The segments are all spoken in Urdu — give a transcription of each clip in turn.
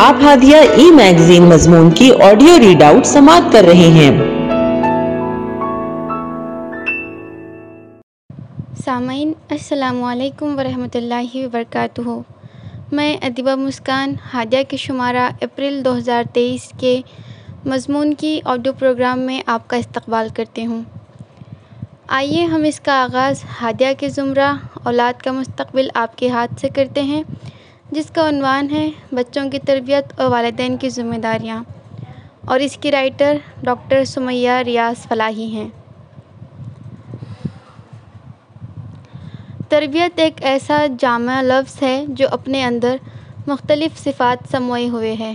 آپ ہادیہ ای میگزین مضمون کی آڈیو ریڈ آؤٹ سماعت کر رہے ہیں۔ سامعین، السلام علیکم ورحمۃ اللہ وبرکاتہ۔ میں ادیبہ مسکان، ہادیہ کے شمارہ اپریل دو ہزار تیئیس کے مضمون کی آڈیو پروگرام میں آپ کا استقبال کرتی ہوں۔ آئیے ہم اس کا آغاز ہادیہ کے زمرہ اولاد کا مستقبل آپ کے ہاتھ سے کرتے ہیں۔ جس کا عنوان ہے بچوں کی تربیت اور والدین کی ذمہ داریاں۔ اور اس کی رائٹر ڈاکٹر سمیہ ریاض فلاحی ہیں۔ تربیت ایک ایسا جامع لفظ ہے جو اپنے اندر مختلف صفات سموئے ہوئے ہے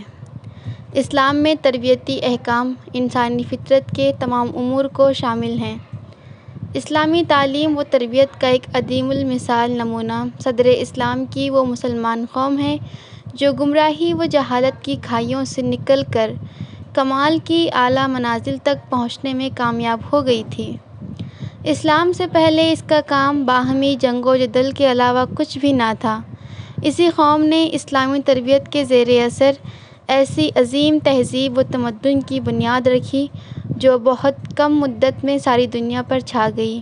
اسلام میں تربیتی احکام انسانی فطرت کے تمام امور کو شامل ہیں۔ اسلامی تعلیم و تربیت کا ایک عدیم المثال نمونہ صدر اسلام کی وہ مسلمان قوم ہے جو گمراہی و جہالت کی کھائیوں سے نکل کر کمال کی اعلیٰ منازل تک پہنچنے میں کامیاب ہو گئی تھی۔ اسلام سے پہلے اس کا کام باہمی جنگ و جدل کے علاوہ کچھ بھی نہ تھا۔ اسی قوم نے اسلامی تربیت کے زیر اثر ایسی عظیم تہذیب و تمدن کی بنیاد رکھی جو بہت کم مدت میں ساری دنیا پر چھا گئی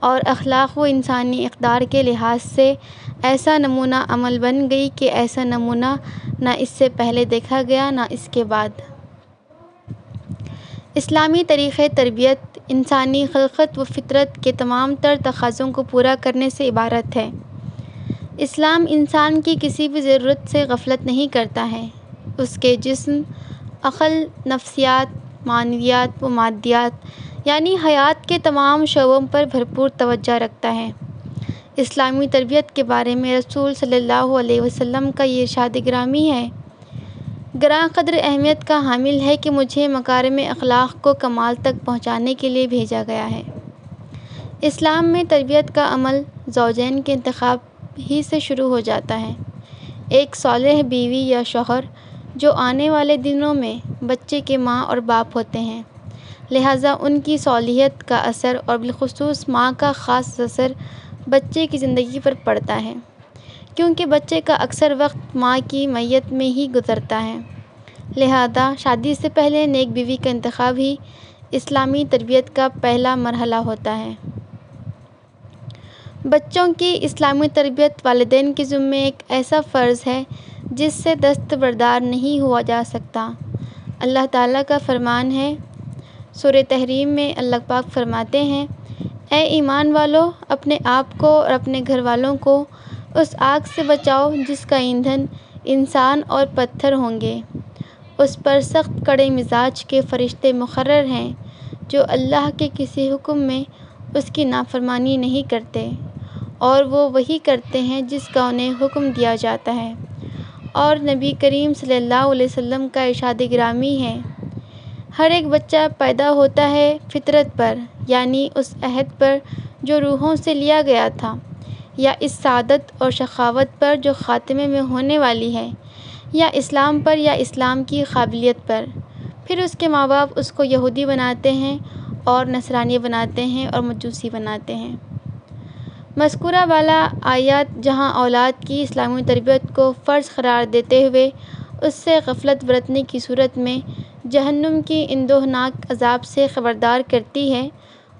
اور اخلاق و انسانی اقدار کے لحاظ سے ایسا نمونہ عمل بن گئی کہ ایسا نمونہ نہ اس سے پہلے دیکھا گیا، نہ اس کے بعد۔ اسلامی طریقۂ تربیت انسانی خلقت و فطرت کے تمام تر تقاضوں کو پورا کرنے سے عبارت ہے۔ اسلام انسان کی کسی بھی ضرورت سے غفلت نہیں کرتا ہے۔ اس کے جسم، عقل، نفسیات معنویات و مادیات یعنی حیات کے تمام شعبوں پر بھرپور توجہ رکھتا ہے۔ اسلامی تربیت کے بارے میں رسول صلی اللہ علیہ وسلم کا یہ ارشاد گرامی ہے۔ گراں قدر اہمیت کا حامل ہے کہ مجھے مکارم اخلاق کو کمال تک پہنچانے کے لیے بھیجا گیا ہے۔ اسلام میں تربیت کا عمل زوجین کے انتخاب ہی سے شروع ہو جاتا ہے۔ ایک صالح بیوی یا شوہر جو آنے والے دنوں میں بچے کے ماں اور باپ ہوتے ہیں۔ لہٰذا ان کی صالحیت کا اثر اور بالخصوص ماں کا خاص اثر بچے کی زندگی پر پڑتا ہے، کیونکہ بچے کا اکثر وقت ماں کی میت میں ہی گزرتا ہے۔ لہذا شادی سے پہلے نیک بیوی کا انتخاب ہی اسلامی تربیت کا پہلا مرحلہ ہوتا ہے۔ بچوں کی اسلامی تربیت والدین کے ذمے ایک ایسا فرض ہے جس سے دستبردار نہیں ہوا جا سکتا۔ اللہ تعالیٰ کا فرمان ہے۔ سورہ تحریم میں اللہ پاک فرماتے ہیں، اے ایمان والو، اپنے آپ کو اور اپنے گھر والوں کو اس آگ سے بچاؤ جس کا ایندھن انسان اور پتھر ہوں گے۔ اس پر سخت کڑے مزاج کے فرشتے مقرر ہیں جو اللہ کے کسی حکم میں اس کی نافرمانی نہیں کرتے، اور وہ وہی کرتے ہیں جس کا انہیں حکم دیا جاتا ہے۔ اور نبی کریم صلی اللہ علیہ وسلم کا ارشاد گرامی ہے۔ ہر ایک بچہ پیدا ہوتا ہے فطرت پر یعنی اس عہد پر جو روحوں سے لیا گیا تھا، یا اس سعادت اور شخاوت پر جو خاتمے میں ہونے والی ہے، یا اسلام پر یا اسلام کی قابلیت پر۔ پھر اس کے ماں باپ اس کو یہودی بناتے ہیں اور نصرانی بناتے ہیں اور مجوسی بناتے ہیں۔ مذکورہ بالا آیات جہاں اولاد کی اسلامی تربیت کو فرض قرار دیتے ہوئے اس سے غفلت برتنے کی صورت میں جہنم کی اندوہناک عذاب سے خبردار کرتی ہے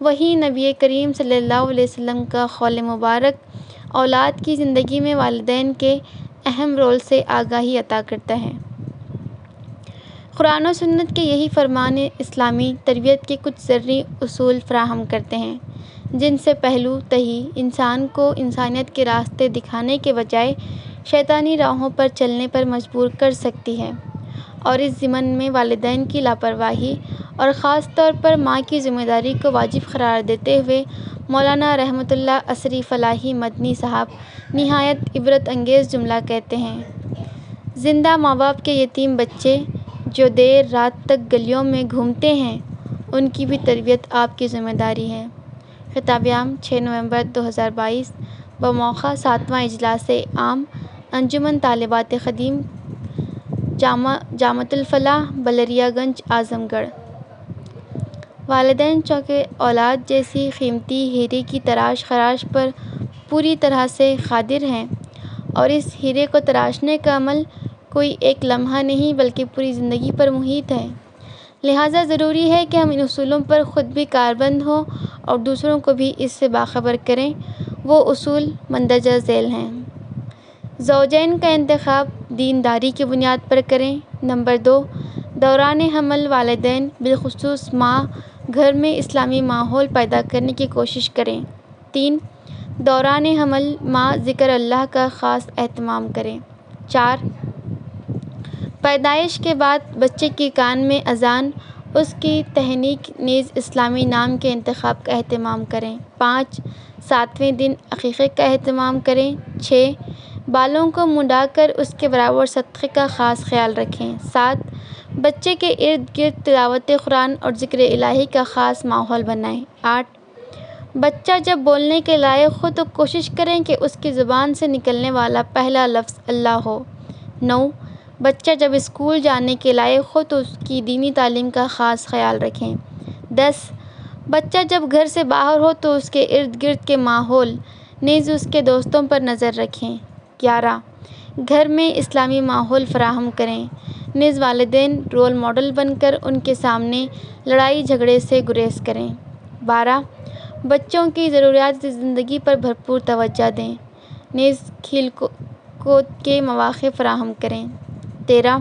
وہیں نبی کریم صلی اللہ علیہ وسلم کا قول مبارک اولاد کی زندگی میں والدین کے اہم رول سے آگاہی عطا کرتا ہے۔ قرآن و سنت کے یہی فرمان اسلامی تربیت کے کچھ ذرعی اصول فراہم کرتے ہیں، جن سے پہلو تہی انسان کو انسانیت کے راستے دکھانے کے بجائے شیطانی راہوں پر چلنے پر مجبور کر سکتی ہے اور اس ضمن میں والدین کی لاپرواہی اور خاص طور پر ماں کی ذمہ داری کو واجب قرار دیتے ہوئے مولانا رحمۃ اللہ عصری فلاحی مدنی صاحب نہایت عبرت انگیز جملہ کہتے ہیں، زندہ ماں باپ کے یتیم بچے جو دیر رات تک گلیوں میں گھومتے ہیں، ان کی بھی تربیت آپ کی ذمہ داری ہے۔ خطاب عام، چھ نومبر دو ہزار بائیس، بموقع ساتواں اجلاس عام، انجمن طالبات خدیم جامع، جامعۃ الفلاح، بلریا گنج، اعظم گڑھ۔ والدین چونکہ اولاد جیسی قیمتی ہیرے کی تراش خراش پر پوری طرح سے قادر ہیں، اور اس ہیرے کو تراشنے کا عمل کوئی ایک لمحہ نہیں بلکہ پوری زندگی پر محیط ہے۔ لہٰذا ضروری ہے کہ ہم ان اصولوں پر خود بھی کاربند ہوں اور دوسروں کو بھی اس سے باخبر کریں۔ وہ اصول مندرجہ ذیل ہیں۔ زوجین کا انتخاب دینداری کی بنیاد پر کریں۔ نمبر دو، دوران حمل والدین بالخصوص ماں، گھر میں اسلامی ماحول پیدا کرنے کی کوشش کریں۔ تین، دوران حمل ماں ذکر اللہ کا خاص اہتمام کریں۔ چار پیدائش کے بعد بچے کی کان میں اذان، اس کی تہنیک نیز اسلامی نام کے انتخاب کا اہتمام کریں۔ پانچ، ساتویں دن عقیقے کا اہتمام کریں۔ چھ، بالوں کو منڈا کر اس کے برابر صدقے کا خاص خیال رکھیں۔ سات، بچے کے ارد گرد تلاوت قرآن اور ذکر الہی کا خاص ماحول بنائیں۔ آٹھ، بچہ جب بولنے کے لائق ہو تو کوشش کریں کہ اس کی زبان سے نکلنے والا پہلا لفظ اللہ ہو۔ نو بچہ جب اسکول جانے کے لائق ہو تو اس کی دینی تعلیم کا خاص خیال رکھیں۔ دس، بچہ جب گھر سے باہر ہو تو اس کے ارد گرد کے ماحول، نیز اس کے دوستوں پر نظر رکھیں۔ گیارہ، گھر میں اسلامی ماحول فراہم کریں۔ نیز والدین رول ماڈل بن کر ان کے سامنے لڑائی جھگڑے سے گریز کریں۔ بارہ، بچوں کی ضروریات زندگی پر بھرپور توجہ دیں۔ نیز کھیل کود کے مواقع فراہم کریں۔ تیرہ۔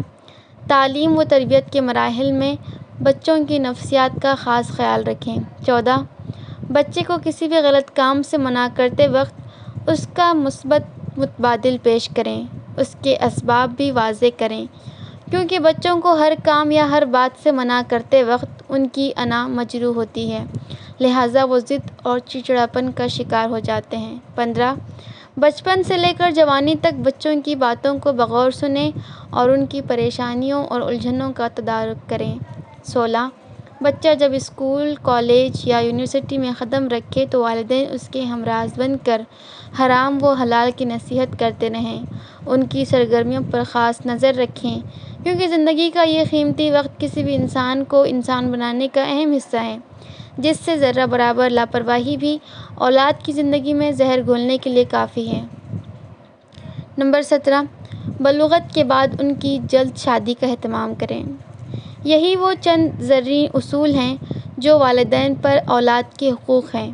تعلیم و تربیت کے مراحل میں بچوں کی نفسیات کا خاص خیال رکھیں۔ چودہ۔ بچے کو کسی بھی غلط کام سے منع کرتے وقت اس کا مثبت متبادل پیش کریں۔ اس کے اسباب بھی واضح کریں۔ کیونکہ بچوں کو ہر کام یا ہر بات سے منع کرتے وقت ان کی انا مجروح ہوتی ہے۔ لہٰذا وہ ضد اور چڑچڑاپن کا شکار ہو جاتے ہیں۔ پندرہ۔ بچپن سے لے کر جوانی تک بچوں کی باتوں کو بغور سنیں اور ان کی پریشانیوں اور الجھنوں کا تدارک کریں۔ سولہ، بچہ جب اسکول، کالج یا یونیورسٹی میں قدم رکھے تو والدین اس کے ہمراز بن کر حرام و حلال کی نصیحت کرتے رہیں۔ ان کی سرگرمیوں پر خاص نظر رکھیں، کیونکہ زندگی کا یہ قیمتی وقت کسی بھی انسان کو انسان بنانے کا اہم حصہ ہے۔ جس سے ذرہ برابر لاپرواہی بھی اولاد کی زندگی میں زہر گھولنے کے لیے کافی ہے۔ نمبر سترہ، بلوغت کے بعد ان کی جلد شادی کا اہتمام کریں۔ یہی وہ چند زرعی اصول ہیں جو والدین پر اولاد کے حقوق ہیں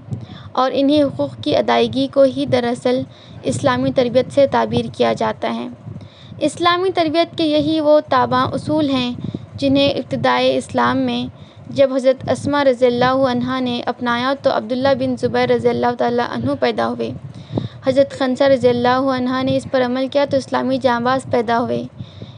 اور انہیں حقوق کی ادائیگی کو ہی دراصل اسلامی تربیت سے تعبیر کیا جاتا ہے۔ اسلامی تربیت کے یہی وہ تابع اصول ہیں جنہیں ابتدائے اسلام میں جب حضرت اسماء رضی اللہ عنہا نے اپنایا تو عبداللہ بن زبیر رضی اللہ تعالیٰ عنہ پیدا ہوئے۔ حضرت خنسہ رضی اللہ عنہا نے اس پر عمل کیا تو اسلامی جانباز پیدا ہوئے۔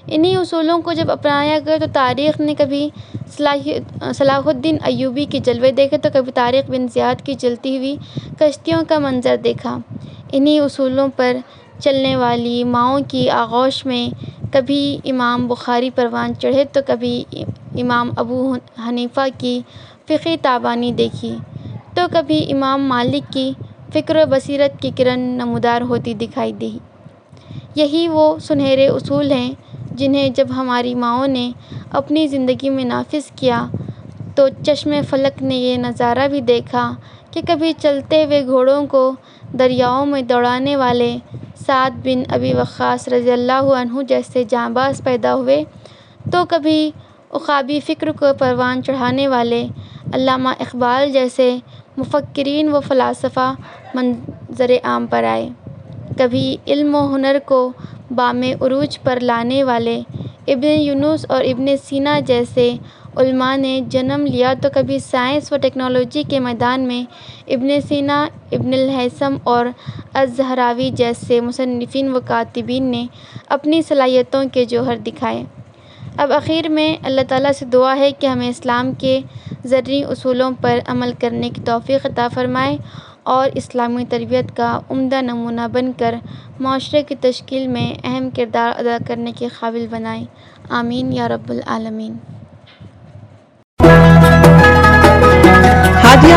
انہی اصولوں کو جب اپنایا گیا تو تاریخ نے کبھی صلاح الدین ایوبی کے جلوے دیکھے تو کبھی طارق بن زیاد کی جلتی ہوئی کشتیوں کا منظر دیکھا۔ انہی اصولوں پر چلنے والی ماؤں کی آغوش میں کبھی امام بخاری پروان چڑھے تو کبھی امام ابو حنیفہ کی فقی تابانی دیکھی تو کبھی امام مالک کی فکر و بصیرت کی کرن نمودار ہوتی دکھائی دی۔ یہی وہ سنہرے اصول ہیں جنہیں جب ہماری ماؤں نے اپنی زندگی میں نافذ کیا تو چشم فلک نے یہ نظارہ بھی دیکھا کہ کبھی چلتے ہوئے گھوڑوں کو دریاؤں میں دوڑانے والے سعد بن ابی وقاص رضی اللہ عنہ جیسے جانباز پیدا ہوئے تو کبھی عقابی فکر کو پروان چڑھانے والے علامہ اقبال جیسے مفکرین و فلاسفہ منظر عام پر آئے۔ کبھی علم و ہنر کو بام عروج پر لانے والے ابن یونس اور ابن سینا جیسے علماء نے جنم لیا تو کبھی سائنس و ٹیکنالوجی کے میدان میں ابن سینا، ابن الہیثم اور الزہراوی جیسے مصنفین و کاتبین نے اپنی صلاحیتوں کے جوہر دکھائے۔ اب اخیر میں اللہ تعالیٰ سے دعا ہے کہ ہمیں اسلام کے زرعی اصولوں پر عمل کرنے کی توفیق عطا فرمائے اور اسلامی تربیت کا عمدہ نمونہ بن کر معاشرے کی تشکیل میں اہم کردار ادا کرنے کے قابل بنائے۔ آمین یا رب العالمین۔